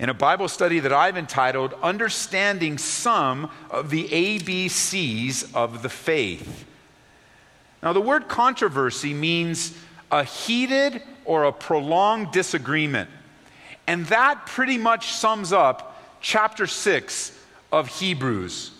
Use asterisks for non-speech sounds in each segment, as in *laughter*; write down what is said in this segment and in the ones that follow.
In a Bible study that I've entitled Understanding Some of the ABCs of the Faith. Now, the word controversy means a heated or a prolonged disagreement. And that pretty much sums up chapter 6 of Hebrews.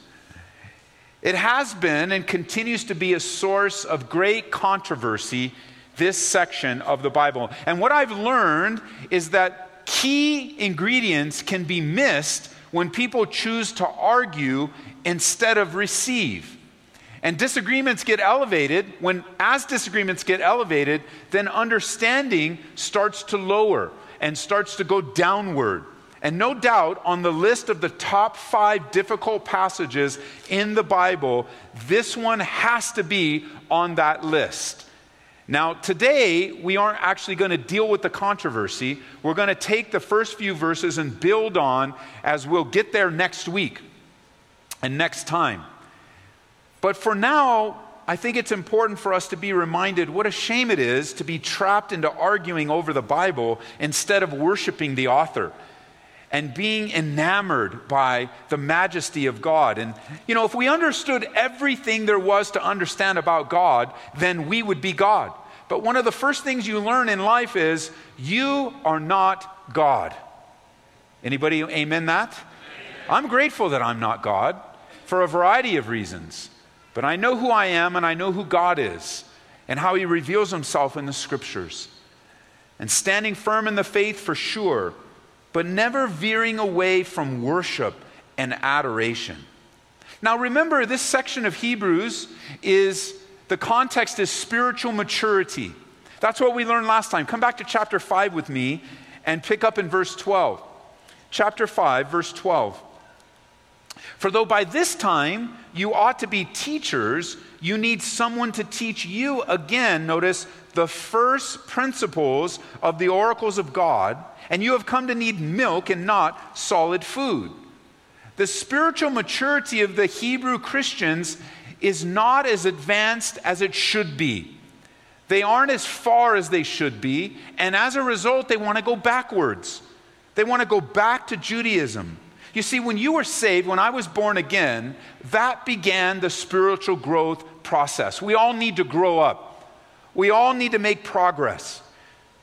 It has been and continues to be a source of great controversy, this section of the Bible. And what I've learned is that key ingredients can be missed when people choose to argue instead of receive. And disagreements get elevated. When, as disagreements get elevated, then understanding starts to lower and starts to go downward. And no doubt, on the list of the top five difficult passages in the Bible, this one has to be on that list. Now, today, we aren't actually going to deal with the controversy. We're going to take the first few verses and build on as we'll get there next week and next time. But for now, I think it's important for us to be reminded what a shame it is to be trapped into arguing over the Bible instead of worshiping the author and being enamored by the majesty of God. And, you know, if we understood everything there was to understand about God, then we would be God. But one of the first things you learn in life is you are not God. Anybody amen that? I'm grateful that I'm not God for a variety of reasons. But I know who I am and I know who God is and how he reveals himself in the scriptures. And standing firm in the faith for sure, but never veering away from worship and adoration. Now remember, this section of Hebrews is the context is spiritual maturity. That's what we learned last time. Come back to chapter 5 with me and pick up in verse 12. Chapter 5, verse 12. For though by this time you ought to be teachers, you need someone to teach you again, notice, the first principles of the oracles of God, and you have come to need milk and not solid food. The spiritual maturity of the Hebrew Christians is not as advanced as it should be. They aren't as far as they should be, and as a result, they want to go backwards. They want to go back to Judaism. You see, when you were saved, when I was born again, that began the spiritual growth process. We all need to grow up, we all need to make progress.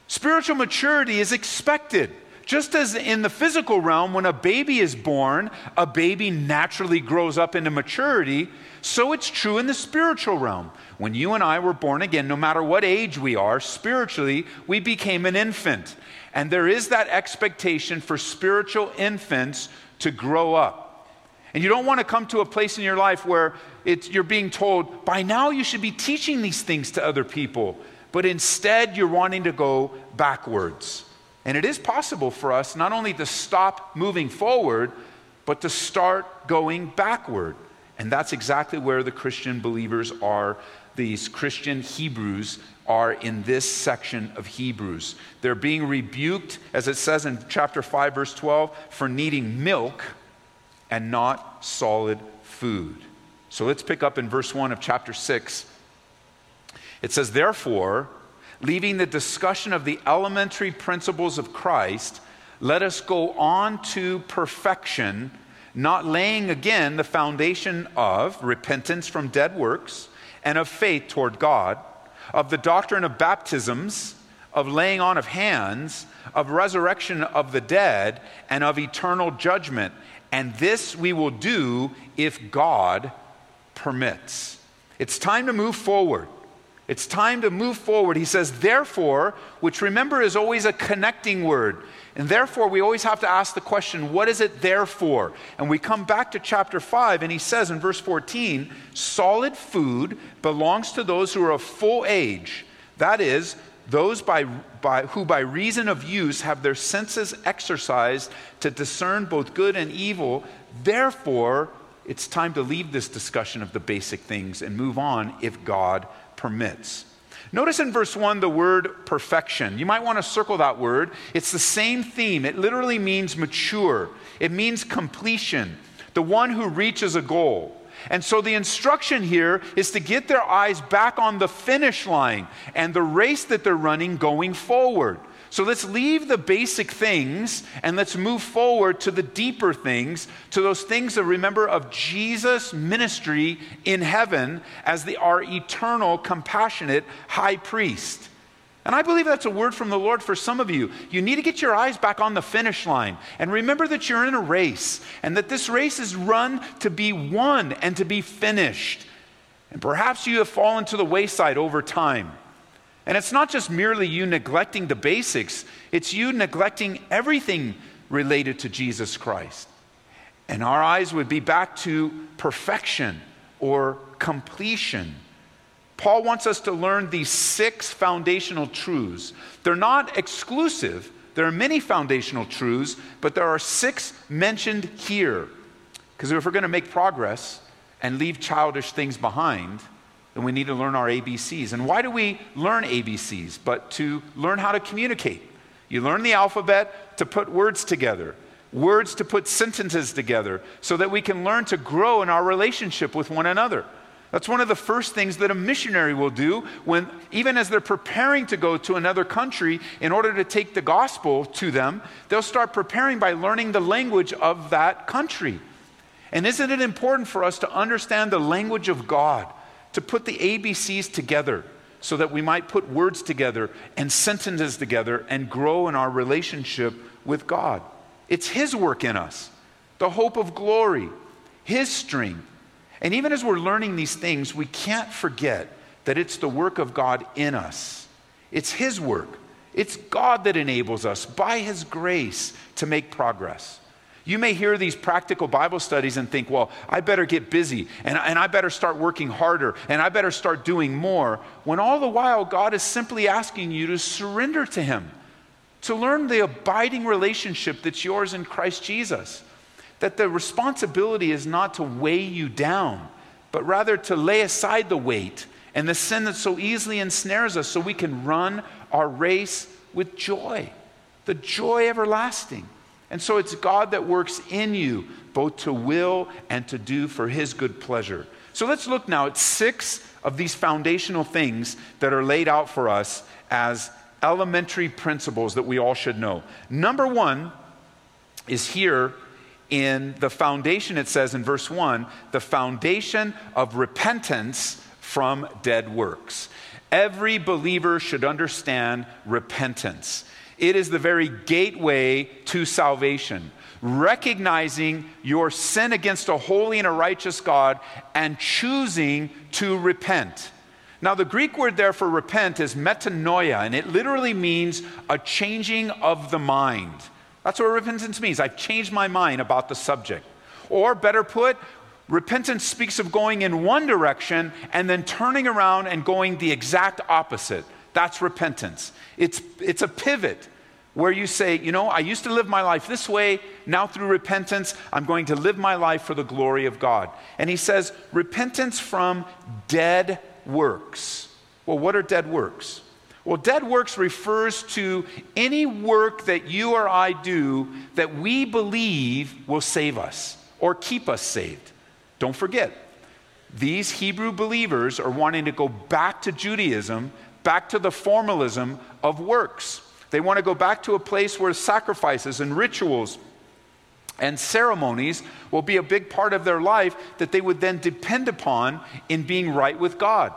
Spiritual maturity is expected. Just as in the physical realm, when a baby is born, a baby naturally grows up into maturity, so it's true in the spiritual realm. When you and I were born again, no matter what age we are, spiritually, we became an infant. And there is that expectation for spiritual infants to grow up. And you don't want to come to a place in your life where you're being told, by now you should be teaching these things to other people. But instead, you're wanting to go backwards. And it is possible for us not only to stop moving forward, but to start going backward. And that's exactly where the Christian believers are, these Christian Hebrews are in this section of Hebrews. They're being rebuked, as it says in chapter 5, verse 12, for needing milk and not solid food. So let's pick up in verse 1 of chapter 6. It says, Therefore, leaving the discussion of the elementary principles of Christ, let us go on to perfection not laying again the foundation of repentance from dead works and of faith toward God, of the doctrine of baptisms, of laying on of hands, of resurrection of the dead, and of eternal judgment. And this we will do if God permits. It's time to move forward. It's time to move forward. He says, therefore, which remember is always a connecting word. And therefore, we always have to ask the question, what is it there for? And we come back to chapter 5, and he says in verse 14, solid food belongs to those who are of full age. That is, those by, by, who by reason of use have their senses exercised to discern both good and evil. Therefore, it's time to leave this discussion of the basic things and move on if God permits. Notice in verse 1 the word perfection. You might want to circle that word. It's the same theme. It literally means mature, it means completion, the one who reaches a goal. And so the instruction here is to get their eyes back on the finish line and the race that they're running going forward. So let's leave the basic things and let's move forward to the deeper things, to those things that remember of Jesus' ministry in heaven as the, our eternal, compassionate high priest. And I believe that's a word from the Lord for some of you. You need to get your eyes back on the finish line and remember that you're in a race and that this race is run to be won and to be finished. And perhaps you have fallen to the wayside over time. And it's not just merely you neglecting the basics, it's you neglecting everything related to Jesus Christ. And our eyes would be back to perfection or completion. Paul wants us to learn these six foundational truths. They're not exclusive, there are many foundational truths, but there are six mentioned here. Because if we're going to make progress and leave childish things behind, then we need to learn our ABCs. And why do we learn ABCs? But to learn how to communicate. You learn the alphabet to put words together, words to put sentences together, so that we can learn to grow in our relationship with one another. That's one of the first things that a missionary will do when, even as they're preparing to go to another country in order to take the gospel to them, they'll start preparing by learning the language of that country. And isn't it important for us to understand the language of God? To put the ABCs together so that we might put words together and sentences together and grow in our relationship with God. It's His work in us, the hope of glory, His strength. And even as we're learning these things, we can't forget that it's the work of God in us. It's His work. It's God that enables us by His grace to make progress. You may hear these practical Bible studies and think, well, I better get busy and, and I better start working harder and I better start doing more, when all the while God is simply asking you to surrender to Him, to learn the abiding relationship that's yours in Christ Jesus. That the responsibility is not to weigh you down, but rather to lay aside the weight and the sin that so easily ensnares us so we can run our race with joy, the joy everlasting. And so it's God that works in you, both to will and to do for his good pleasure. So let's look now at six of these foundational things that are laid out for us as elementary principles that we all should know. Number one is here in the foundation, it says in verse 1 the foundation of repentance from dead works. Every believer should understand repentance. It is the very gateway to salvation. Recognizing your sin against a holy and a righteous God and choosing to repent. Now, the Greek word there for repent is metanoia, and it literally means a changing of the mind. That's what repentance means. I've changed my mind about the subject. Or, better put, repentance speaks of going in one direction and then turning around and going the exact opposite. That's repentance. It's, it's a pivot where you say, you know, I used to live my life this way. Now, through repentance, I'm going to live my life for the glory of God. And he says, repentance from dead works. Well, what are dead works? Well, dead works refers to any work that you or I do that we believe will save us or keep us saved. Don't forget, these Hebrew believers are wanting to go back to Judaism back to the formalism of works. They want to go back to a place where sacrifices and rituals and ceremonies will be a big part of their life that they would then depend upon in being right with God.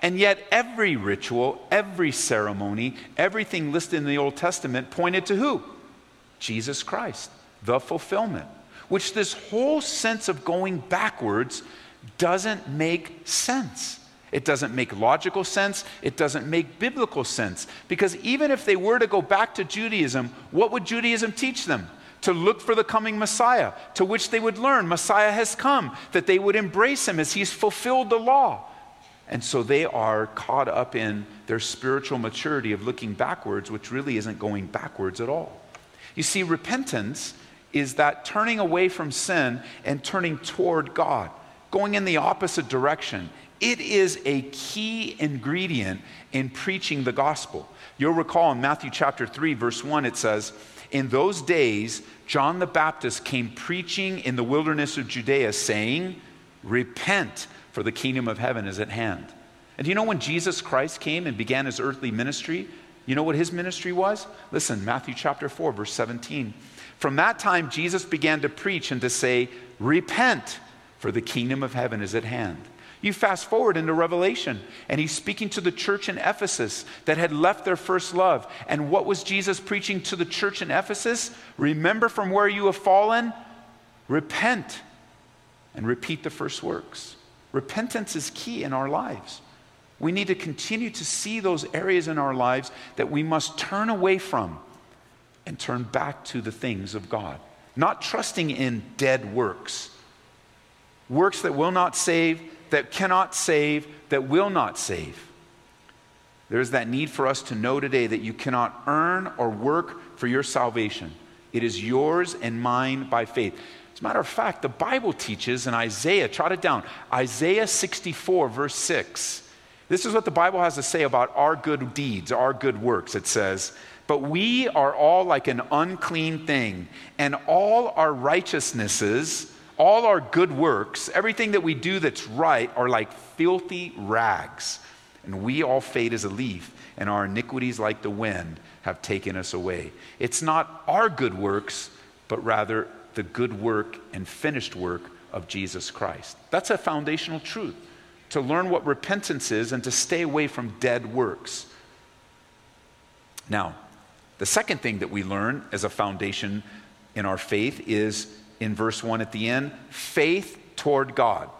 And yet, every ritual, every ceremony, everything listed in the Old Testament pointed to who? Jesus Christ, the fulfillment. Which this whole sense of going backwards doesn't make sense. It doesn't make logical sense. It doesn't make biblical sense. Because even if they were to go back to Judaism, what would Judaism teach them? To look for the coming Messiah, to which they would learn Messiah has come, that they would embrace him as he's fulfilled the law. And so they are caught up in their spiritual maturity of looking backwards, which really isn't going backwards at all. You see, repentance is that turning away from sin and turning toward God, going in the opposite direction. It is a key ingredient in preaching the gospel. You'll recall in Matthew chapter 3, verse 1, it says, In those days, John the Baptist came preaching in the wilderness of Judea, saying, Repent, for the kingdom of heaven is at hand. And do you know when Jesus Christ came and began his earthly ministry? You know what his ministry was? Listen, Matthew chapter 4, verse 17. From that time, Jesus began to preach and to say, Repent, for the kingdom of heaven is at hand. You fast forward into Revelation, and he's speaking to the church in Ephesus that had left their first love. And what was Jesus preaching to the church in Ephesus? Remember from where you have fallen? Repent and repeat the first works. Repentance is key in our lives. We need to continue to see those areas in our lives that we must turn away from and turn back to the things of God. Not trusting in dead works, works that will not save, that cannot save, that will not save. There's that need for us to know today that you cannot earn or work for your salvation. It is yours and mine by faith. As a matter of fact, the Bible teaches in Isaiah, trot it down, Isaiah 64, verse 6. This is what the Bible has to say about our good deeds, our good works. It says, But we are all like an unclean thing, and all our righteousnesses, all our good works, everything that we do that's right, are like filthy rags. And we all fade as a leaf, and our iniquities, like the wind, have taken us away. It's not our good works, but rather the good work and finished work of Jesus Christ. That's a foundational truth to learn what repentance is and to stay away from dead works. Now, the second thing that we learn as a foundation in our faith is in verse 1 at the end faith toward God.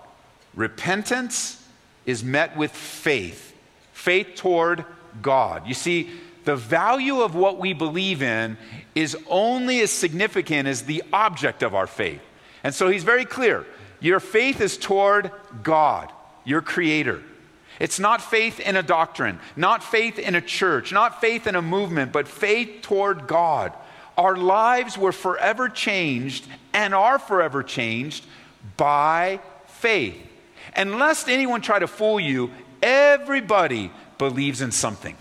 Repentance is met with faith, faith toward God. You see, the value of what we believe in is only as significant as the object of our faith. And so he's very clear your faith is toward God your creator. It's not faith in a doctrine, not faith in a church, not faith in a movement, but faith toward God. Our lives were forever changed and are forever changed by faith. And lest anyone try to fool you, everybody believes in something.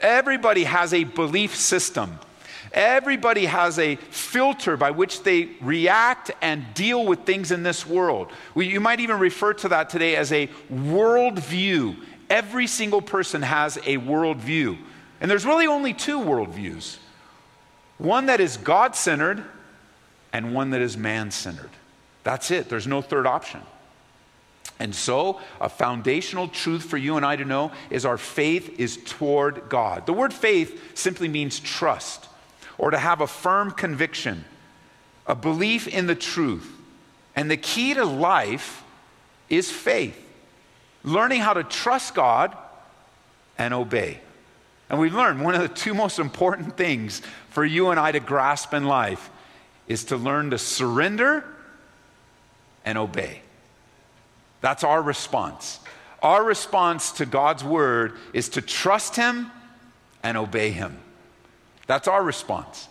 Everybody has a belief system. Everybody has a filter by which they react and deal with things in this world. We, you might even refer to that today as a worldview. Every single person has a worldview. And there's really only two worldviews one that is God centered and one that is man centered. That's it, there's no third option. And so, a foundational truth for you and I to know is our faith is toward God. The word faith simply means trust or to have a firm conviction, a belief in the truth. And the key to life is faith, learning how to trust God and obey. And we've learned one of the two most important things for you and I to grasp in life is to learn to surrender and obey. That's our response. Our response to God's word is to trust Him and obey Him. That's our response.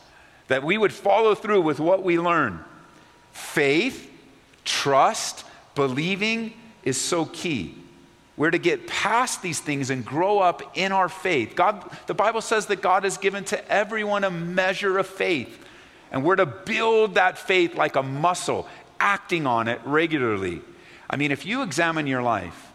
That we would follow through with what we learn. Faith, trust, believing is so key. We're to get past these things and grow up in our faith. God, the Bible says that God has given to everyone a measure of faith. And we're to build that faith like a muscle, acting on it regularly. I mean, if you examine your life,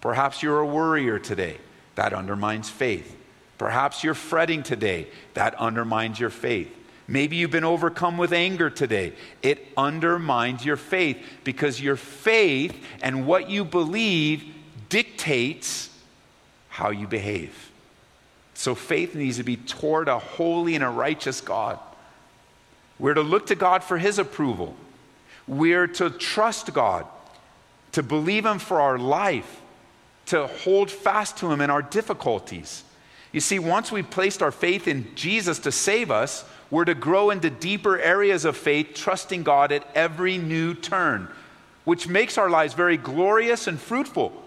perhaps you're a worrier today. That undermines faith. Perhaps you're fretting today. That undermines your faith. Maybe you've been overcome with anger today. It undermines your faith because your faith and what you believe dictates how you behave. So faith needs to be toward a holy and a righteous God. We're to look to God for His approval. We're to trust God, to believe Him for our life, to hold fast to Him in our difficulties. You see, once we've placed our faith in Jesus to save us, we're to grow into deeper areas of faith, trusting God at every new turn, which makes our lives very glorious and fruitful.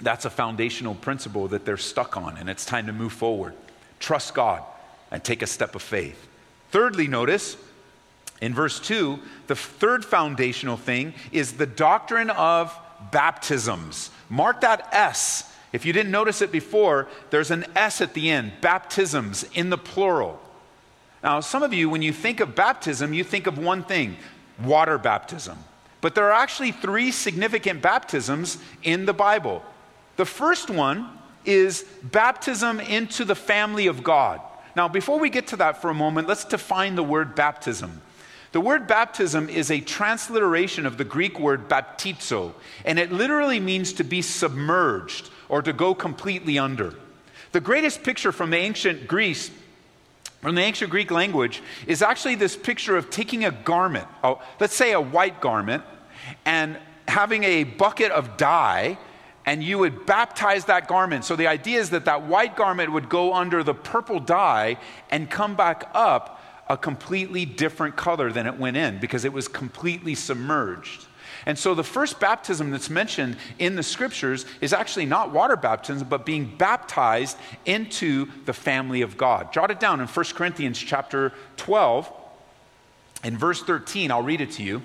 That's a foundational principle that they're stuck on, and it's time to move forward. Trust God and take a step of faith. Thirdly, notice in verse 2, the third foundational thing is the doctrine of baptisms. Mark that S. If you didn't notice it before, there's an S at the end, baptisms in the plural. Now, some of you, when you think of baptism, you think of one thing water baptism. But there are actually three significant baptisms in the Bible. The first one is baptism into the family of God. Now, before we get to that for a moment, let's define the word baptism. The word baptism is a transliteration of the Greek word baptizo, and it literally means to be submerged or to go completely under. The greatest picture from the ancient Greece, from the ancient Greek language, is actually this picture of taking a garment, let's say a white garment, and having a bucket of dye, and you would baptize that garment. So the idea is that that white garment would go under the purple dye and come back up a completely different color than it went in because it was completely submerged. And so the first baptism that's mentioned in the scriptures is actually not water baptism, but being baptized into the family of God. Jot it down in 1 Corinthians chapter 12, in verse 13, I'll read it to you.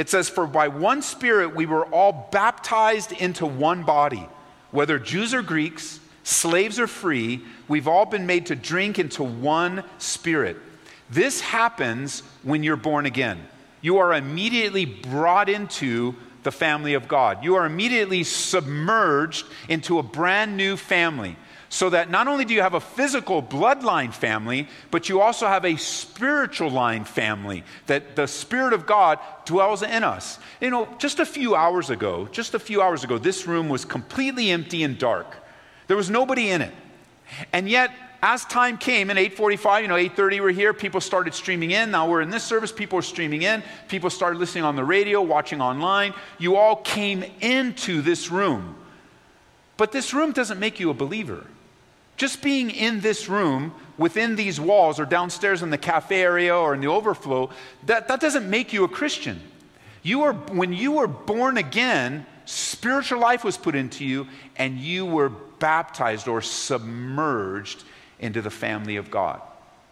It says, For by one Spirit we were all baptized into one body, whether Jews or Greeks, slaves or free, we've all been made to drink into one Spirit. This happens when you're born again. You are immediately brought into the family of God. You are immediately submerged into a brand new family. So that not only do you have a physical bloodline family, but you also have a spiritual line family, that the Spirit of God dwells in us. You know, just a few hours ago, just a few hours ago, this room was completely empty and dark. There was nobody in it. And yet, as time came in 845 you know 830 we're here people started streaming in now we're in this service people are streaming in people started listening on the radio watching online you all came into this room but this room doesn't make you a believer just being in this room within these walls or downstairs in the cafe area or in the overflow that, that doesn't make you a christian you are when you were born again spiritual life was put into you and you were baptized or submerged into the family of God.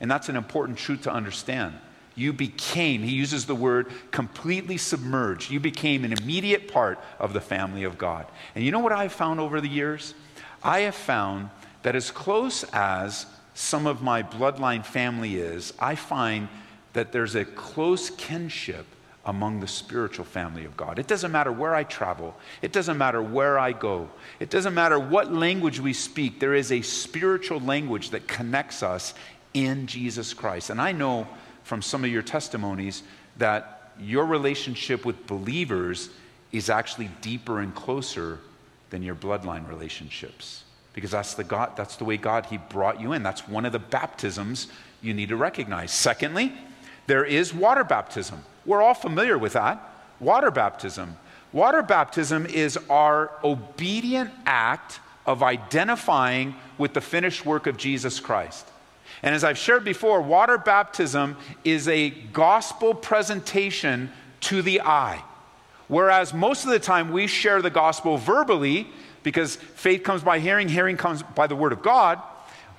And that's an important truth to understand. You became, he uses the word completely submerged. You became an immediate part of the family of God. And you know what I've found over the years? I have found that as close as some of my bloodline family is, I find that there's a close kinship among the spiritual family of God. It doesn't matter where I travel, it doesn't matter where I go, it doesn't matter what language we speak, there is a spiritual language that connects us in Jesus Christ. And I know from some of your testimonies that your relationship with believers is actually deeper and closer than your bloodline relationships because that's the god that's the way god he brought you in that's one of the baptisms you need to recognize secondly there is water baptism we're all familiar with that. Water baptism. Water baptism is our obedient act of identifying with the finished work of Jesus Christ. And as I've shared before, water baptism is a gospel presentation to the eye. Whereas most of the time we share the gospel verbally because faith comes by hearing, hearing comes by the word of God.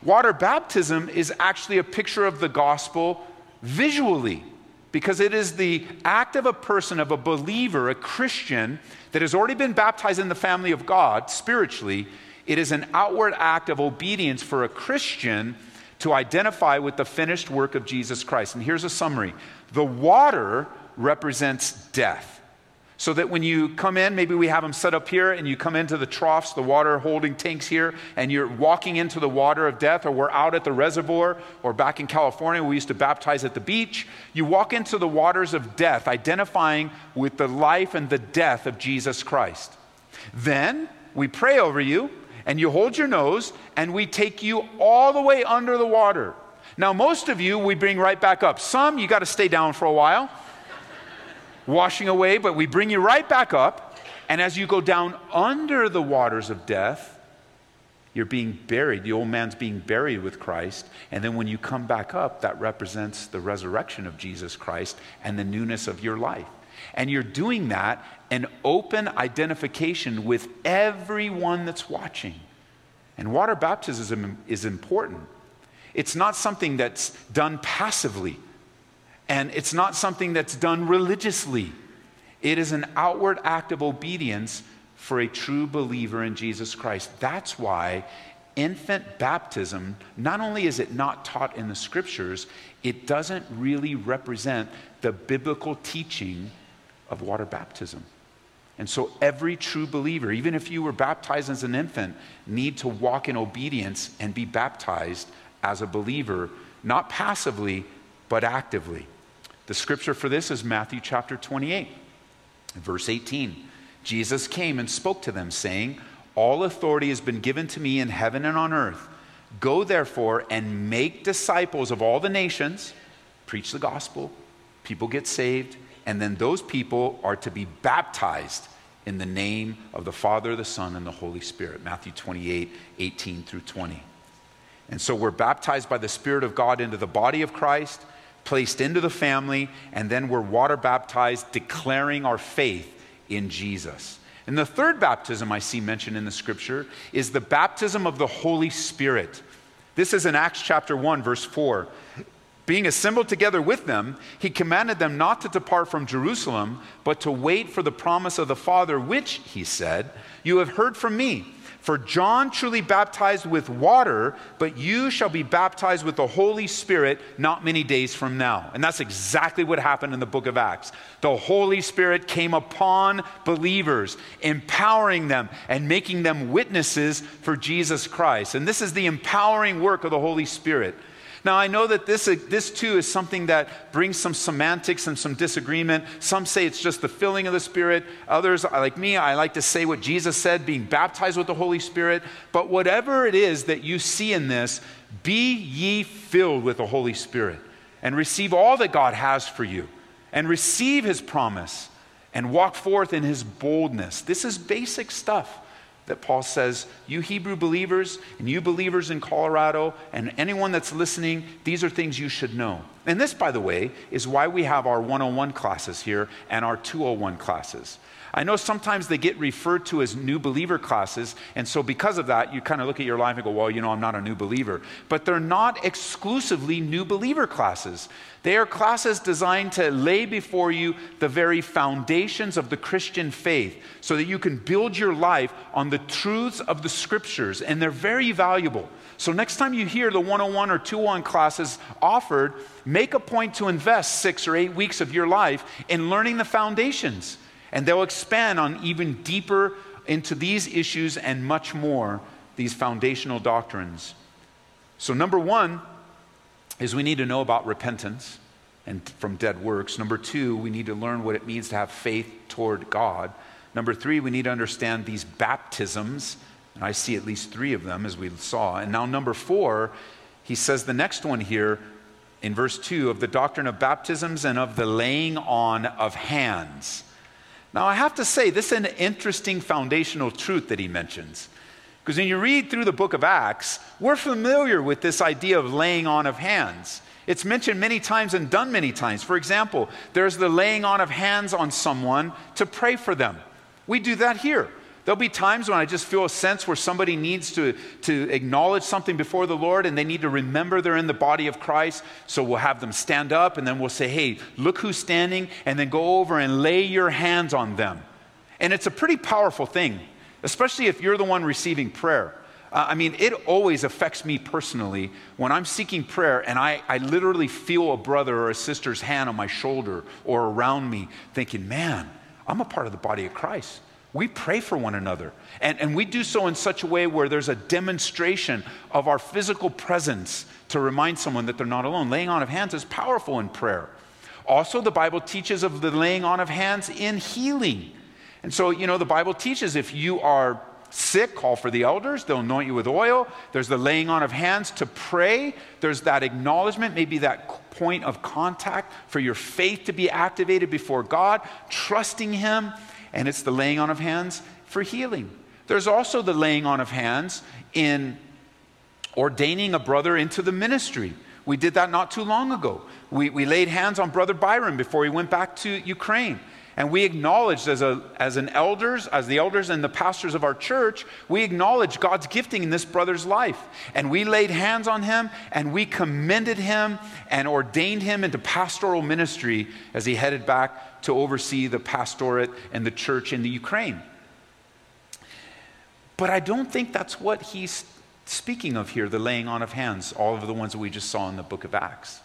Water baptism is actually a picture of the gospel visually because it is the act of a person, of a believer, a Christian, that has already been baptized in the family of God spiritually. It is an outward act of obedience for a Christian to identify with the finished work of Jesus Christ. And here's a summary the water represents death. So that when you come in, maybe we have them set up here, and you come into the troughs, the water holding tanks here, and you're walking into the water of death, or we're out at the reservoir, or back in California, we used to baptize at the beach. You walk into the waters of death, identifying with the life and the death of Jesus Christ. Then we pray over you, and you hold your nose, and we take you all the way under the water. Now, most of you we bring right back up. Some you got to stay down for a while washing away, but we bring you right back up. And as you go down under the waters of death, you're being buried. The old man's being buried with Christ. And then when you come back up, that represents the resurrection of Jesus Christ and the newness of your life. And you're doing that an open identification with everyone that's watching. And water baptism is important It's not something that's done passively, and it's not something that's done religiously. It is an outward act of obedience for a true believer in Jesus Christ. That's why infant baptism, not only is it not taught in the scriptures, it doesn't really represent the biblical teaching of water baptism. And so every true believer, even if you were baptized as an infant, need to walk in obedience and be baptized as a believer, not passively, but actively. The scripture for this is Matthew chapter 28, verse 18. Jesus came and spoke to them, saying, All authority has been given to me in heaven and on earth. Go therefore and make disciples of all the nations, preach the gospel, people get saved, and then those people are to be baptized in the name of the Father, the Son, and the Holy Spirit. Matthew 28 18 through 20. And so we're baptized by the Spirit of God into the body of Christ, placed into the family, and then we're water baptized, declaring our faith in Jesus. And the third baptism I see mentioned in the scripture is the baptism of the Holy Spirit. This is in Acts chapter 1, verse 4. Being assembled together with them, he commanded them not to depart from Jerusalem, but to wait for the promise of the Father, which, he said, you have heard from me. For John truly baptized with water, but you shall be baptized with the Holy Spirit not many days from now. And that's exactly what happened in the book of Acts. The Holy Spirit came upon believers, empowering them and making them witnesses for Jesus Christ. And this is the empowering work of the Holy Spirit. Now, I know that this, uh, this too is something that brings some semantics and some disagreement. Some say it's just the filling of the Spirit. Others, like me, I like to say what Jesus said, being baptized with the Holy Spirit. But whatever it is that you see in this, be ye filled with the Holy Spirit and receive all that God has for you and receive his promise and walk forth in his boldness. This is basic stuff that Paul says, You Hebrew believers and you believers in Colorado and anyone that's listening, these are things you should know. And this, by the way, is why we have our 101 classes here and our 201 classes. I know sometimes they get referred to as new believer classes, and so because of that, you kind of look at your life and go, well, you know, I'm not a new believer. But they're not exclusively new believer classes. They are classes designed to lay before you the very foundations of the Christian faith so that you can build your life on the truths of the scriptures, and they're very valuable. So, next time you hear the 101 or 201 classes offered, make a point to invest six or eight weeks of your life in learning the foundations. And they'll expand on even deeper into these issues and much more, these foundational doctrines. So, number one is we need to know about repentance and from dead works. Number two, we need to learn what it means to have faith toward God. Number three, we need to understand these baptisms. And I see at least three of them as we saw. And now, number four, he says the next one here in verse 2 of the doctrine of baptisms and of the laying on of hands. Now, I have to say, this is an interesting foundational truth that he mentions. Because when you read through the book of Acts, we're familiar with this idea of laying on of hands. It's mentioned many times and done many times. For example, there's the laying on of hands on someone to pray for them. We do that here. There'll be times when I just feel a sense where somebody needs to, to acknowledge something before the Lord and they need to remember they're in the body of Christ. So we'll have them stand up and then we'll say, hey, look who's standing, and then go over and lay your hands on them. And it's a pretty powerful thing, especially if you're the one receiving prayer. Uh, I mean, it always affects me personally when I'm seeking prayer and I, I literally feel a brother or a sister's hand on my shoulder or around me, thinking, man, I'm a part of the body of Christ. We pray for one another. And, and we do so in such a way where there's a demonstration of our physical presence to remind someone that they're not alone. Laying on of hands is powerful in prayer. Also, the Bible teaches of the laying on of hands in healing. And so, you know, the Bible teaches if you are sick, call for the elders. They'll anoint you with oil. There's the laying on of hands to pray. There's that acknowledgement, maybe that point of contact for your faith to be activated before God, trusting Him and it's the laying on of hands for healing. There's also the laying on of hands in ordaining a brother into the ministry. We did that not too long ago. We, we laid hands on Brother Byron before he went back to Ukraine. And we acknowledged as, a, as an elders, as the elders and the pastors of our church, we acknowledged God's gifting in this brother's life. And we laid hands on him and we commended him and ordained him into pastoral ministry as he headed back to oversee the pastorate and the church in the Ukraine. But I don't think that's what he's speaking of here, the laying on of hands, all of the ones that we just saw in the book of Acts.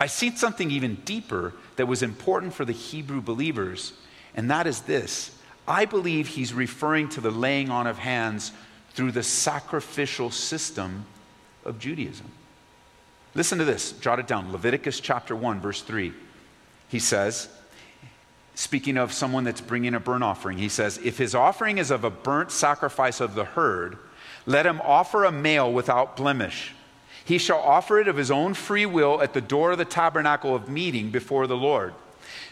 I see something even deeper that was important for the Hebrew believers, and that is this. I believe he's referring to the laying on of hands through the sacrificial system of Judaism. Listen to this, jot it down. Leviticus chapter 1, verse 3. He says, speaking of someone that's bringing a burnt offering, he says, If his offering is of a burnt sacrifice of the herd, let him offer a male without blemish. He shall offer it of his own free will at the door of the tabernacle of meeting before the Lord.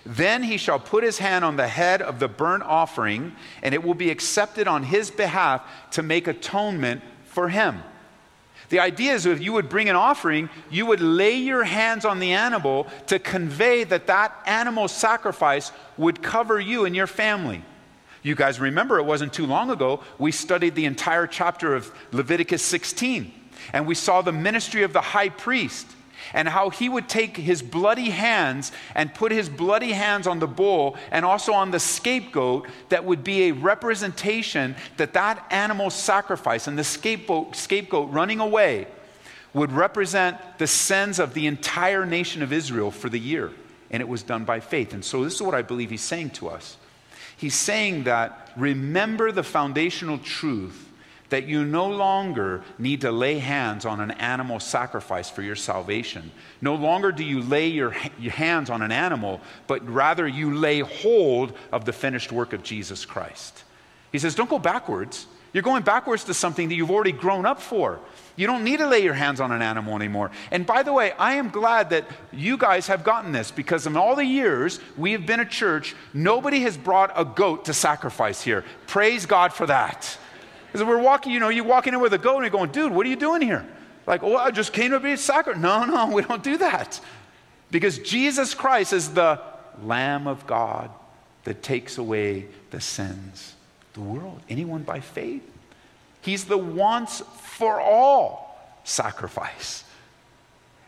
Then he shall put his hand on the head of the burnt offering, and it will be accepted on his behalf to make atonement for him. The idea is if you would bring an offering, you would lay your hands on the animal to convey that that animal sacrifice would cover you and your family. You guys remember it wasn't too long ago, we studied the entire chapter of Leviticus 16. And we saw the ministry of the high priest and how he would take his bloody hands and put his bloody hands on the bull and also on the scapegoat that would be a representation that that animal sacrifice and the scapegoat, scapegoat running away would represent the sins of the entire nation of Israel for the year. And it was done by faith. And so this is what I believe he's saying to us. He's saying that remember the foundational truth that you no longer need to lay hands on an animal sacrifice for your salvation. No longer do you lay your, your, hands on an animal, but rather you lay hold of the finished work of Jesus Christ. He says, Don't go backwards. You're going backwards to something that you've already grown up for. You don't need to lay your hands on an animal anymore. And by the way, I am glad that you guys have gotten this because in all the years we have been a church, nobody has brought a goat to sacrifice here. Praise God for that. Because we're walking, you know, you're walking in with a goat and you're going, dude, what are you doing here? Like, oh, I just came to be a sacrifice. No, no, we don't do that. Because Jesus Christ is the Lamb of God that takes away the sins the world. Anyone by faith. He's the once for all sacrifice.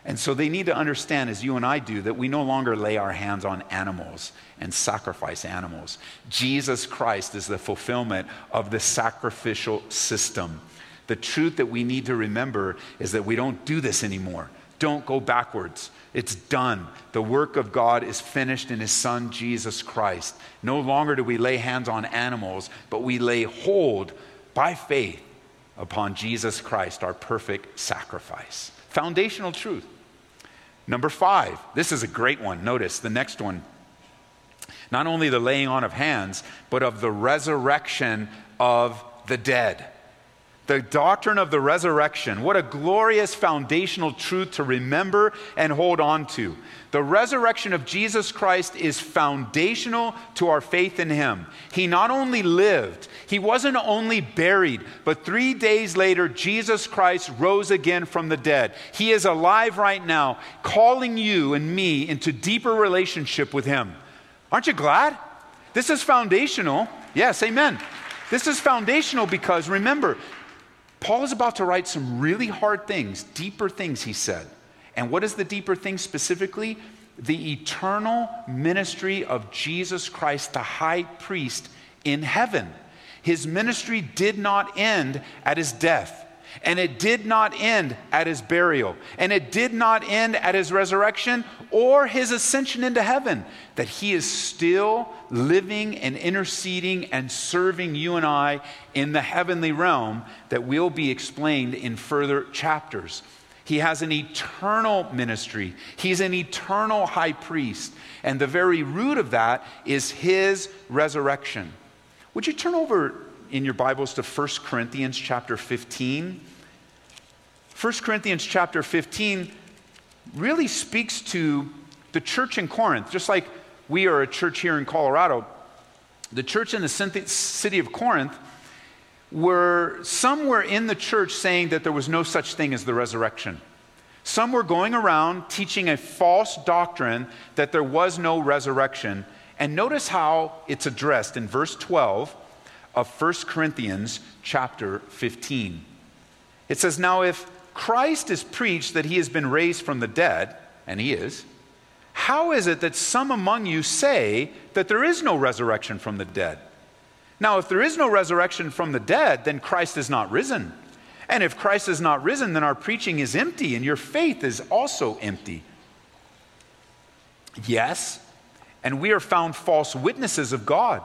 And so they need to understand, as you and I do, that we no longer lay our hands on animals and sacrifice animals. Jesus Christ is the fulfillment of the sacrificial system. The truth that we need to remember is that we don't do this anymore. Don't go backwards. It's done. The work of God is finished in His Son, Jesus Christ. No longer do we lay hands on animals, but we lay hold by faith upon Jesus Christ, our perfect sacrifice. Foundational truth. Number five, this is a great one. Notice the next one. Not only the laying on of hands, but of the resurrection of the dead. The doctrine of the resurrection. What a glorious foundational truth to remember and hold on to. The resurrection of Jesus Christ is foundational to our faith in Him. He not only lived, He wasn't only buried, but three days later, Jesus Christ rose again from the dead. He is alive right now, calling you and me into deeper relationship with Him. Aren't you glad? This is foundational. Yes, amen. This is foundational because remember, Paul is about to write some really hard things, deeper things, he said. And what is the deeper thing specifically? The eternal ministry of Jesus Christ, the high priest in heaven. His ministry did not end at his death. And it did not end at his burial. And it did not end at his resurrection or his ascension into heaven. That he is still living and interceding and serving you and I in the heavenly realm that will be explained in further chapters. He has an eternal ministry. He's an eternal high priest. And the very root of that is his resurrection. Would you turn over in your Bibles to 1 Corinthians chapter 15. 1 Corinthians chapter 15 really speaks to the church in Corinth, just like we are a church here in Colorado. The church in the city of Corinth were somewhere in the church saying that there was no such thing as the resurrection. Some were going around teaching a false doctrine that there was no resurrection And notice how it's addressed in verse 12 of 1 Corinthians chapter 15. It says, Now if Christ is preached that he has been raised from the dead, and he is, how is it that some among you say that there is no resurrection from the dead? Now, if there is no resurrection from the dead, then Christ is not risen. And if Christ is not risen, then our preaching is empty and your faith is also empty. Yes, and we are found false witnesses of God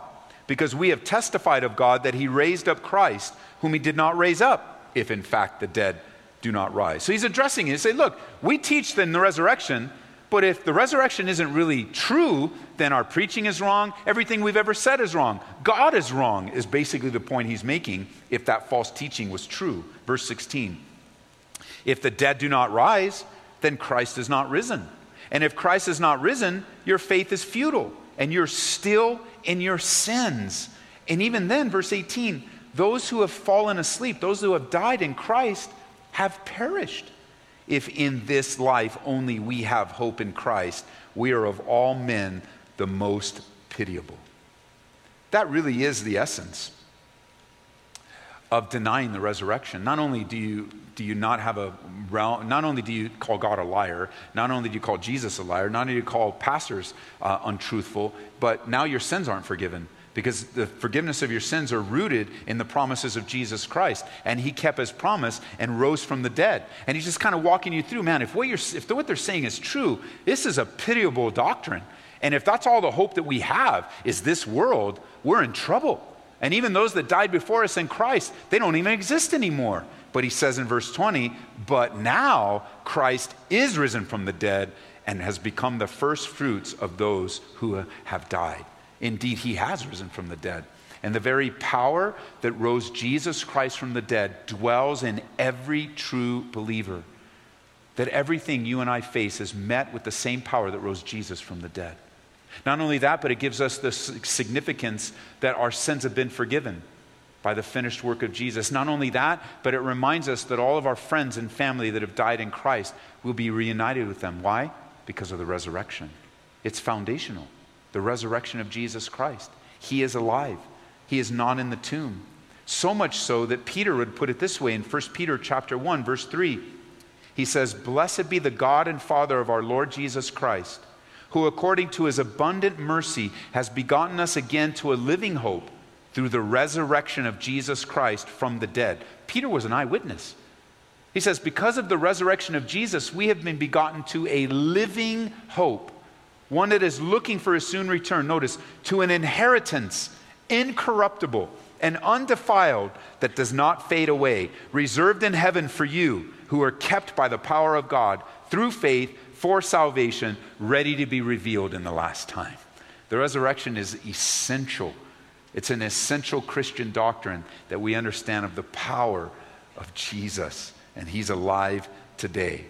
because we have testified of God that he raised up Christ, whom he did not raise up, if in fact the dead do not rise. So he's addressing it. He say, look, we teach in the resurrection, but if the resurrection isn't really true, then our preaching is wrong. Everything we've ever said is wrong. God is wrong, is basically the point he's making if that false teaching was true. Verse 16. If the dead do not rise, then Christ is not risen. And if Christ is not risen, your faith is futile and you're still in your sins. And even then, verse 18, those who have fallen asleep, those who have died in Christ, have perished if in this life only we have hope in Christ, we are of all men the most pitiable. That really is the essence of denying the resurrection. Not only do you, do you not have a realm, not only do you call God a liar, not only do you call Jesus a liar, not only do you call pastors uh, untruthful, but now your sins aren't forgiven because the forgiveness of your sins are rooted in the promises of Jesus Christ. And he kept his promise and rose from the dead. And he's just kind of walking you through, man, if what, if what they're saying is true, this is a pitiable doctrine. And if that's all the hope that we have is this world, we're in trouble. And even those that died before us in Christ, they don't even exist anymore. But he says in verse 20, but now Christ is risen from the dead and has become the first fruits of those who have died. Indeed, he has risen from the dead. And the very power that rose Jesus Christ from the dead dwells in every true believer. That everything you and I face is met with the same power that rose Jesus from the dead. Not only that, but it gives us the significance that our sins have been forgiven by the finished work of Jesus. Not only that, but it reminds us that all of our friends and family that have died in Christ will be reunited with them. Why? Because of the resurrection. It's foundational the resurrection of Jesus Christ. He is alive. He is not in the tomb. So much so that Peter would put it this way in 1 Peter chapter 1 verse 3. He says, "Blessed be the God and Father of our Lord Jesus Christ, who according to his abundant mercy has begotten us again to a living hope through the resurrection of Jesus Christ from the dead." Peter was an eyewitness. He says, "Because of the resurrection of Jesus, we have been begotten to a living hope one that is looking for a soon return. Notice, to an inheritance incorruptible and undefiled that does not fade away, reserved in heaven for you who are kept by the power of God through faith for salvation, ready to be revealed in the last time. The resurrection is essential. It's an essential Christian doctrine that we understand of the power of Jesus, and he's alive today.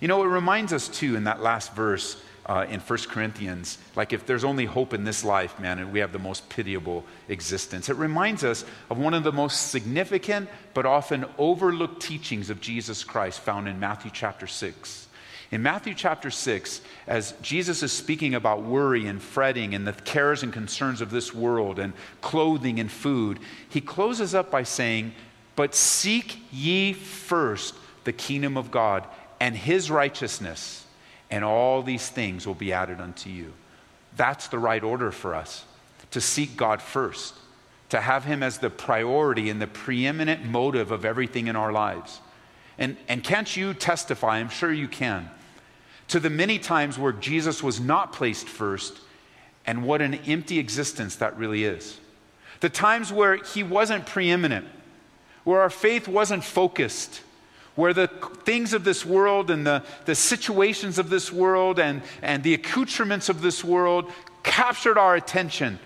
You know, it reminds us too in that last verse uh, in 1 Corinthians, like if there's only hope in this life, man, and we have the most pitiable existence. It reminds us of one of the most significant but often overlooked teachings of Jesus Christ found in Matthew chapter 6. In Matthew chapter 6, as Jesus is speaking about worry and fretting and the cares and concerns of this world and clothing and food, he closes up by saying, But seek ye first the kingdom of God and his righteousness and all these things will be added unto you. That's the right order for us to seek God first, to have Him as the priority and the preeminent motive of everything in our lives. And, and can't you testify? I'm sure you can. To the many times where Jesus was not placed first, and what an empty existence that really is. The times where He wasn't preeminent, where our faith wasn't focused where the things of this world and the, the situations of this world and, and the accoutrements of this world captured our attention.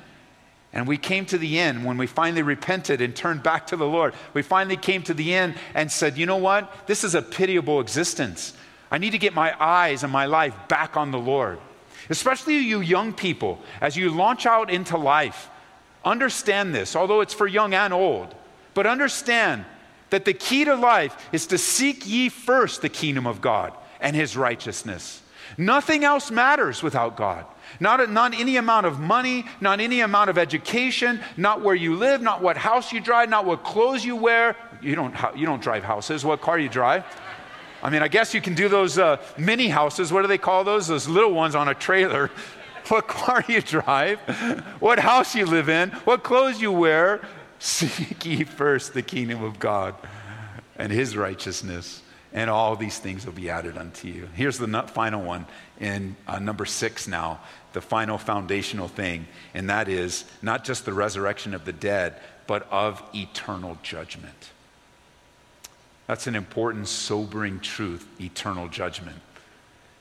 And we came to the end when we finally repented and turned back to the Lord. We finally came to the end and said, you know what? This is a pitiable existence. I need to get my eyes and my life back on the Lord. Especially you young people, as you launch out into life, understand this, although it's for young and old. But understand that the key to life is to seek ye first the kingdom of God and his righteousness. Nothing else matters without God. Not, not any amount of money, not any amount of education, not where you live, not what house you drive, not what clothes you wear. You don't, you don't drive houses. What car you drive? I mean, I guess you can do those uh, mini houses. What do they call those? Those little ones on a trailer. *laughs* What car you drive, what house you live in, what clothes you wear. *laughs* Seek ye first the kingdom of God and his righteousness, and all these things will be added unto you. Here's the final one in uh, number six now, the final foundational thing, and that is not just the resurrection of the dead, but of eternal judgment. That's an important, sobering truth eternal judgment.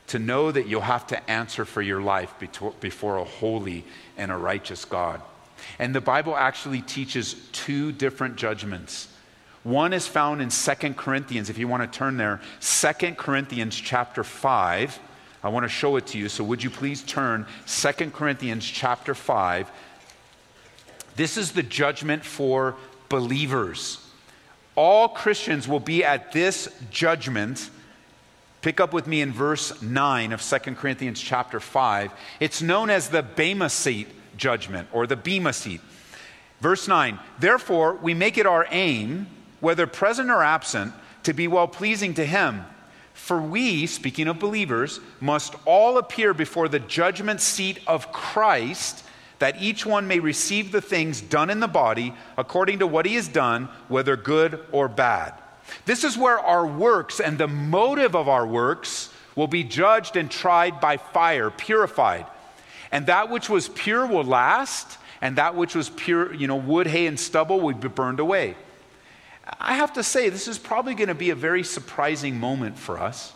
To know that you'll have to answer for your life before a holy and a righteous God. And the Bible actually teaches two different judgments. One is found in Second Corinthians, if you want to turn there. Second Corinthians chapter 5. I want to show it to you, so would you please turn Second Corinthians chapter 5. This is the judgment for believers all Christians will be at this judgment. Pick up with me in verse 9 of 2 Corinthians chapter 5. It's known as the Bema seat judgment or the Bema seat. Verse 9, therefore we make it our aim, whether present or absent, to be well pleasing to him. For we, speaking of believers, must all appear before the judgment seat of Christ that each one may receive the things done in the body according to what he has done, whether good or bad. This is where our works and the motive of our works will be judged and tried by fire, purified. And that which was pure will last, and that which was pure, you know, wood, hay, and stubble would be burned away. I have to say, this is probably going to be a very surprising moment for us.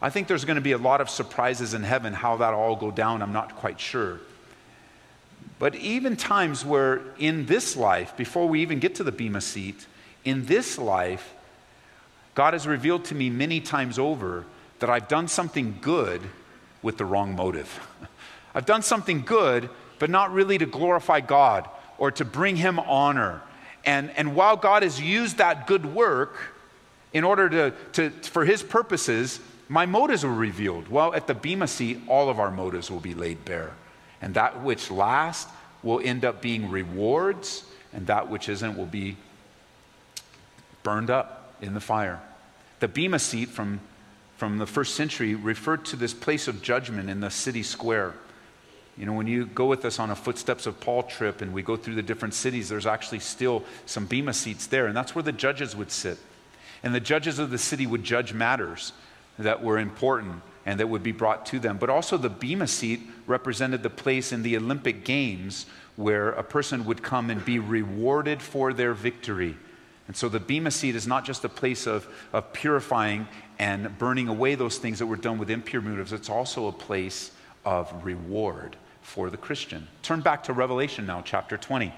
I think there's going to be a lot of surprises in heaven. How that all go down, I'm not quite sure. But even times where in this life, before we even get to the Bema seat, in this life, God has revealed to me many times over that I've done something good with the wrong motive. *laughs* I've done something good, but not really to glorify God or to bring Him honor. And, and while God has used that good work in order to, to, for His purposes, my motives were revealed. Well, at the Bema seat, all of our motives will be laid bare. And that which lasts will end up being rewards, and that which isn't will be burned up in the fire. The Bema seat from, from the first century referred to this place of judgment in the city square. You know, when you go with us on a Footsteps of Paul trip and we go through the different cities, there's actually still some Bema seats there, and that's where the judges would sit. And the judges of the city would judge matters that were important and that would be brought to them. But also, the Bema seat represented the place in the Olympic Games where a person would come and be rewarded for their victory. And so, the Bema seat is not just a place of, of purifying and burning away those things that were done with impure motives, it's also a place of reward for the Christian. Turn back to Revelation now, chapter 20.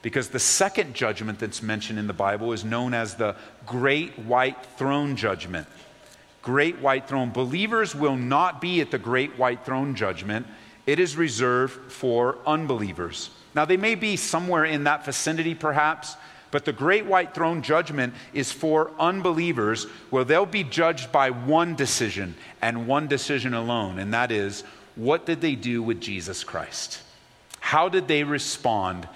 Because the second judgment that's mentioned in the Bible is known as the Great White Throne Judgment great white throne. Believers will not be at the great white throne judgment, it is reserved for unbelievers. Now, they may be somewhere in that vicinity, perhaps, but the great white throne judgment is for unbelievers where they'll be judged by one decision and one decision alone, and that is what did they do with Jesus Christ? How did they respond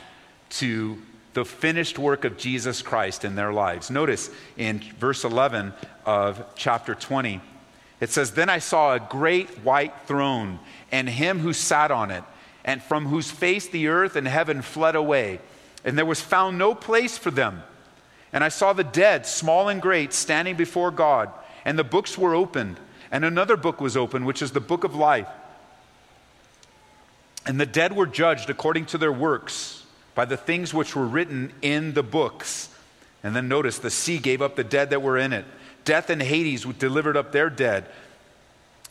to the finished work of Jesus Christ in their lives. Notice in verse 11 of chapter 20, it says, Then I saw a great white throne and him who sat on it, and from whose face the earth and heaven fled away, and there was found no place for them. And I saw the dead, small and great, standing before God, and the books were opened, and another book was opened, which is the book of life. And the dead were judged according to their works by the things which were written in the books. And then notice the sea gave up the dead that were in it. Death and Hades delivered up their dead.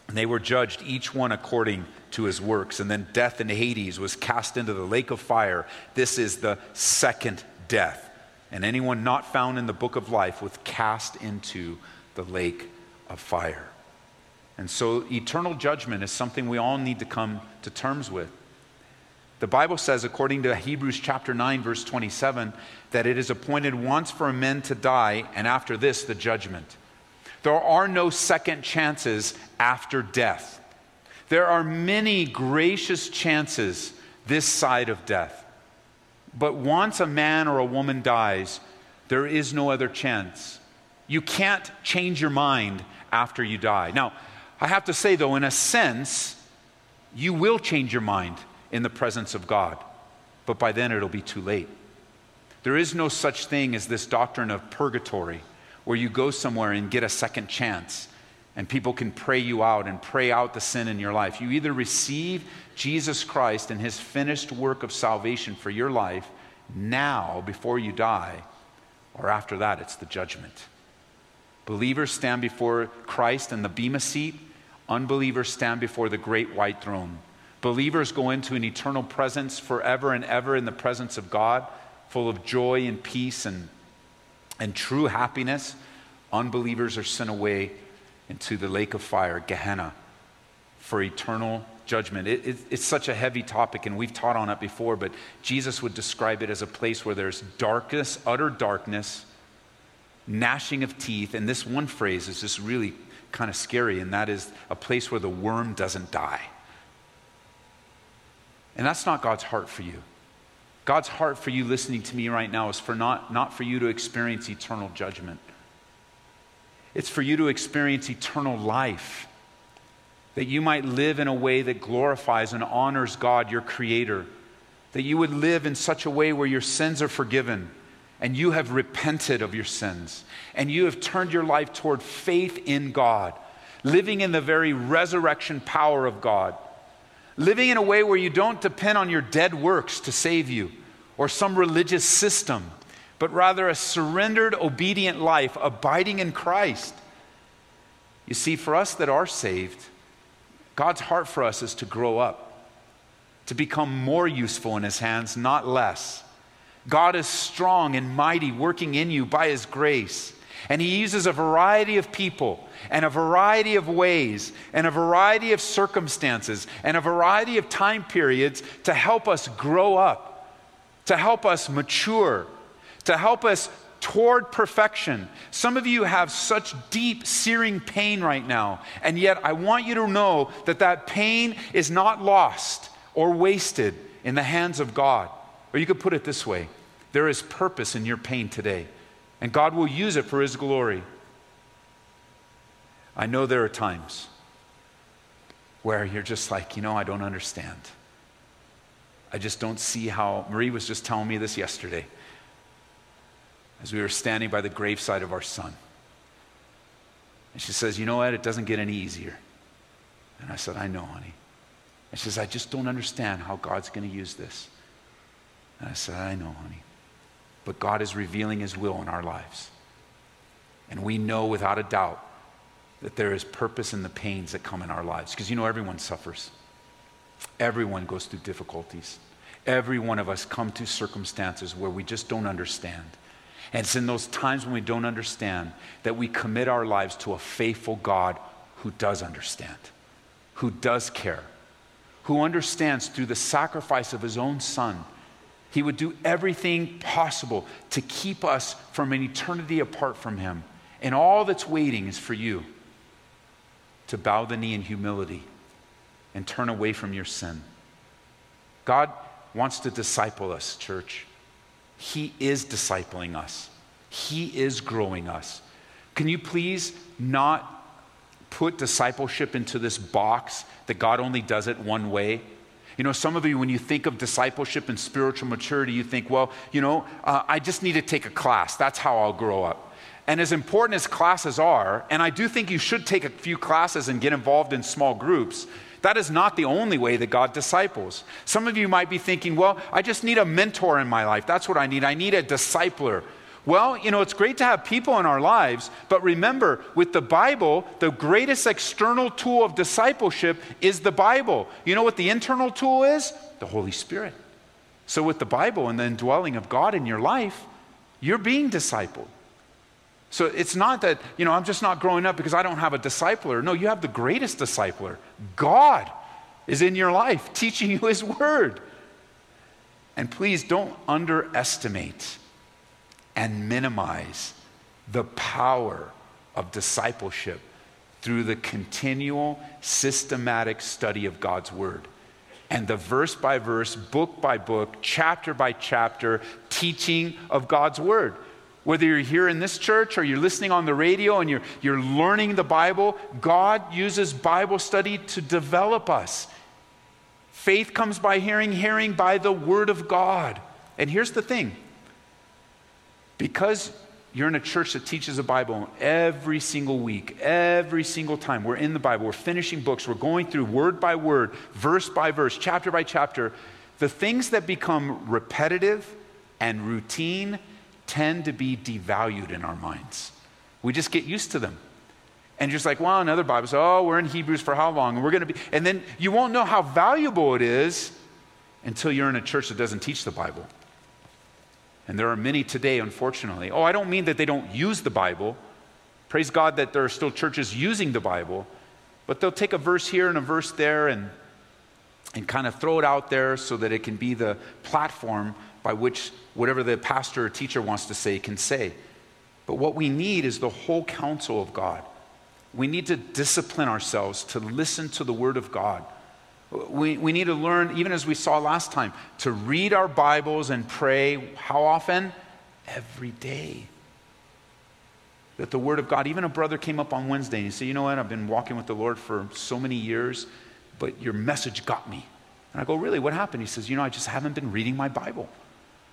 And they were judged, each one according to his works. And then death and Hades was cast into the lake of fire. This is the second death. And anyone not found in the book of life was cast into the lake of fire. And so eternal judgment is something we all need to come to terms with. The Bible says, according to Hebrews chapter 9, verse 27, that it is appointed once for men to die, and after this, the judgment. There are no second chances after death. There are many gracious chances this side of death. But once a man or a woman dies, there is no other chance. You can't change your mind after you die. Now, I have to say, though, in a sense, you will change your mind in the presence of God, but by then it'll be too late. There is no such thing as this doctrine of purgatory, where you go somewhere and get a second chance, and people can pray you out and pray out the sin in your life. You either receive Jesus Christ and his finished work of salvation for your life now before you die, or after that, it's the judgment. Believers stand before Christ in the Bema seat, unbelievers stand before the great white throne. Believers go into an eternal presence forever and ever in the presence of God, full of joy and peace and, and true happiness. Unbelievers are sent away into the lake of fire, Gehenna, for eternal judgment. It, it, it's such a heavy topic, and we've taught on it before, but Jesus would describe it as a place where there's darkness, utter darkness gnashing of teeth. And this one phrase is just really kind of scary, and that is a place where the worm doesn't die. And that's not God's heart for you. God's heart for you listening to me right now is for not, not for you to experience eternal judgment. It's for you to experience eternal life. That you might live in a way that glorifies and honors God, your Creator. That you would live in such a way where your sins are forgiven and you have repented of your sins and you have turned your life toward faith in God, living in the very resurrection power of God, living in a way where you don't depend on your dead works to save you or some religious system, but rather a surrendered, obedient life, abiding in Christ. You see, for us that are saved, God's heart for us is to grow up, to become more useful in His hands, not less. God is strong and mighty, working in you by His grace. And He uses a variety of people and a variety of ways and a variety of circumstances and a variety of time periods to help us grow up, to help us mature, to help us toward perfection. Some of you have such deep, searing pain right now, and yet I want you to know that that pain is not lost or wasted in the hands of God. Or you could put it this way there is purpose in your pain today, and God will use it for His glory. I know there are times where you're just like, you know, I don't understand. I just don't see how. Marie was just telling me this yesterday as we were standing by the graveside of our son. And she says, You know what? It doesn't get any easier. And I said, I know, honey. And she says, I just don't understand how God's going to use this. And I said, I know, honey. But God is revealing His will in our lives. And we know without a doubt that there is purpose in the pains that come in our lives. Because you know, everyone suffers, everyone goes through difficulties. Every one of us come to circumstances where we just don't understand. And it's in those times when we don't understand that we commit our lives to a faithful God who does understand, who does care, who understands through the sacrifice of his own son he would do everything possible to keep us from an eternity apart from Him. And all that's waiting is for you to bow the knee in humility and turn away from your sin. God wants to disciple us, church. He is discipling us, He is growing us. Can you please not put discipleship into this box that God only does it one way? You know, some of you, when you think of discipleship and spiritual maturity, you think, well, you know, uh, I just need to take a class. That's how I'll grow up. And as important as classes are, and I do think you should take a few classes and get involved in small groups, that is not the only way that God disciples. Some of you might be thinking, well, I just need a mentor in my life. That's what I need. I need a discipler. Well, you know, it's great to have people in our lives, but remember, with the Bible, the greatest external tool of discipleship is the Bible. You know what the internal tool is? The Holy Spirit. So, with the Bible and the indwelling of God in your life, you're being discipled. So, it's not that, you know, I'm just not growing up because I don't have a discipler. No, you have the greatest discipler. God is in your life *laughs* teaching you His Word. And please don't underestimate and minimize the power of discipleship through the continual, systematic study of God's Word. And the verse by verse, book by book, chapter by chapter teaching of God's Word. Whether you're here in this church or you're listening on the radio and you're, you're learning the Bible, God uses Bible study to develop us. Faith comes by hearing, hearing by the Word of God. And here's the thing because you're in a church that teaches the Bible every single week, every single time. We're in the Bible, we're finishing books, we're going through word by word, verse by verse, chapter by chapter. The things that become repetitive and routine tend to be devalued in our minds. We just get used to them. And just like, well, another Bible says, oh, we're in Hebrews for how long? And we're going to be, and then you won't know how valuable it is until you're in a church that doesn't teach the Bible. And there are many today, unfortunately. Oh, I don't mean that they don't use the Bible. Praise God that there are still churches using the Bible, but they'll take a verse here and a verse there and, and kind of throw it out there so that it can be the platform by which whatever the pastor or teacher wants to say can say. But what we need is the whole counsel of God. We need to discipline ourselves to listen to the Word of God we, we need to learn, even as we saw last time, to read our Bibles and pray how often? Every day. That the Word of God, even a brother came up on Wednesday and he said, You know what? I've been walking with the Lord for so many years, but your message got me. And I go, Really? What happened? He says, You know, I just haven't been reading my Bible.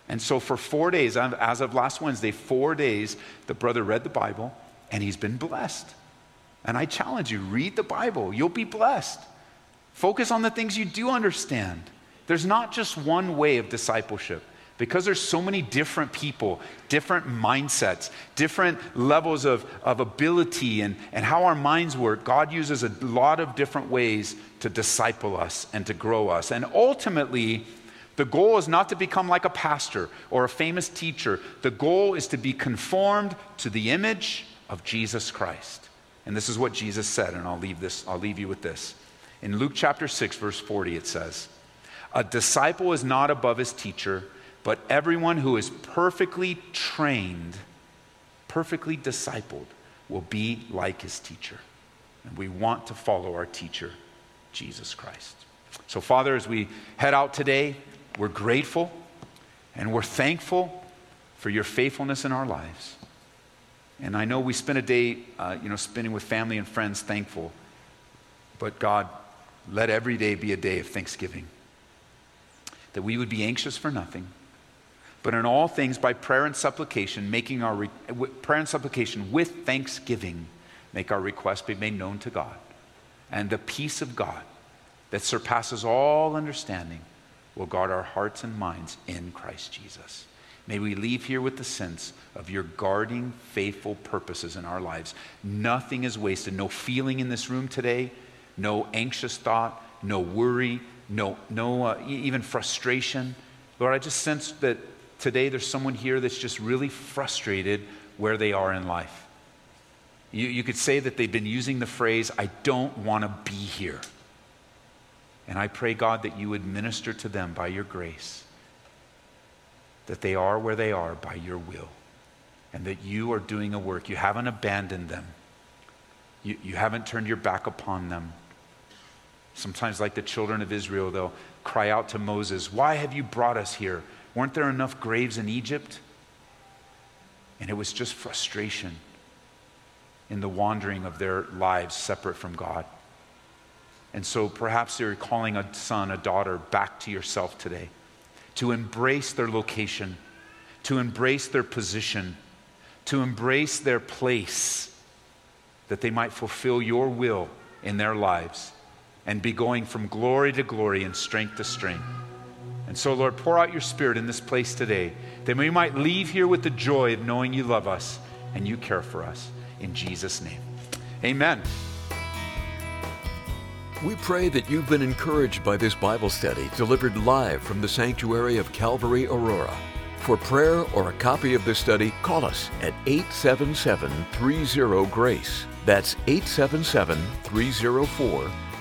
And so for four days, as of last Wednesday, four days, the brother read the Bible and he's been blessed. And I challenge you read the Bible, you'll be blessed. Focus on the things you do understand. There's not just one way of discipleship. Because there's so many different people, different mindsets, different levels of, of ability and, and how our minds work, God uses a lot of different ways to disciple us and to grow us. And ultimately, the goal is not to become like a pastor or a famous teacher. The goal is to be conformed to the image of Jesus Christ. And this is what Jesus said, and I'll leave this, I'll leave you with this. In Luke chapter 6, verse 40, it says, A disciple is not above his teacher, but everyone who is perfectly trained, perfectly discipled, will be like his teacher. And we want to follow our teacher, Jesus Christ. So, Father, as we head out today, we're grateful and we're thankful for your faithfulness in our lives. And I know we spent a day, uh, you know, spending with family and friends thankful. But God, let every day be a day of thanksgiving. That we would be anxious for nothing, but in all things by prayer and supplication, making our re- prayer and supplication with thanksgiving, make our request be made known to God. And the peace of God that surpasses all understanding will guard our hearts and minds in Christ Jesus. May we leave here with the sense of your guarding, faithful purposes in our lives. Nothing is wasted. No feeling in this room today no anxious thought, no worry, no, no uh, even frustration. Lord, I just sense that today there's someone here that's just really frustrated where they are in life. You, you could say that they've been using the phrase, I don't want to be here. And I pray, God, that you would minister to them by your grace, that they are where they are by your will, and that you are doing a work. You haven't abandoned them, you, you haven't turned your back upon them. Sometimes, like the children of Israel, they'll cry out to Moses, Why have you brought us here? Weren't there enough graves in Egypt? And it was just frustration in the wandering of their lives separate from God. And so perhaps you're calling a son, a daughter back to yourself today to embrace their location, to embrace their position, to embrace their place, that they might fulfill your will in their lives and be going from glory to glory and strength to strength. And so, Lord, pour out your spirit in this place today that we might leave here with the joy of knowing you love us and you care for us. In Jesus' name. Amen. We pray that you've been encouraged by this Bible study delivered live from the sanctuary of Calvary Aurora. For prayer or a copy of this study, call us at 877 30 GRACE. That's 877 304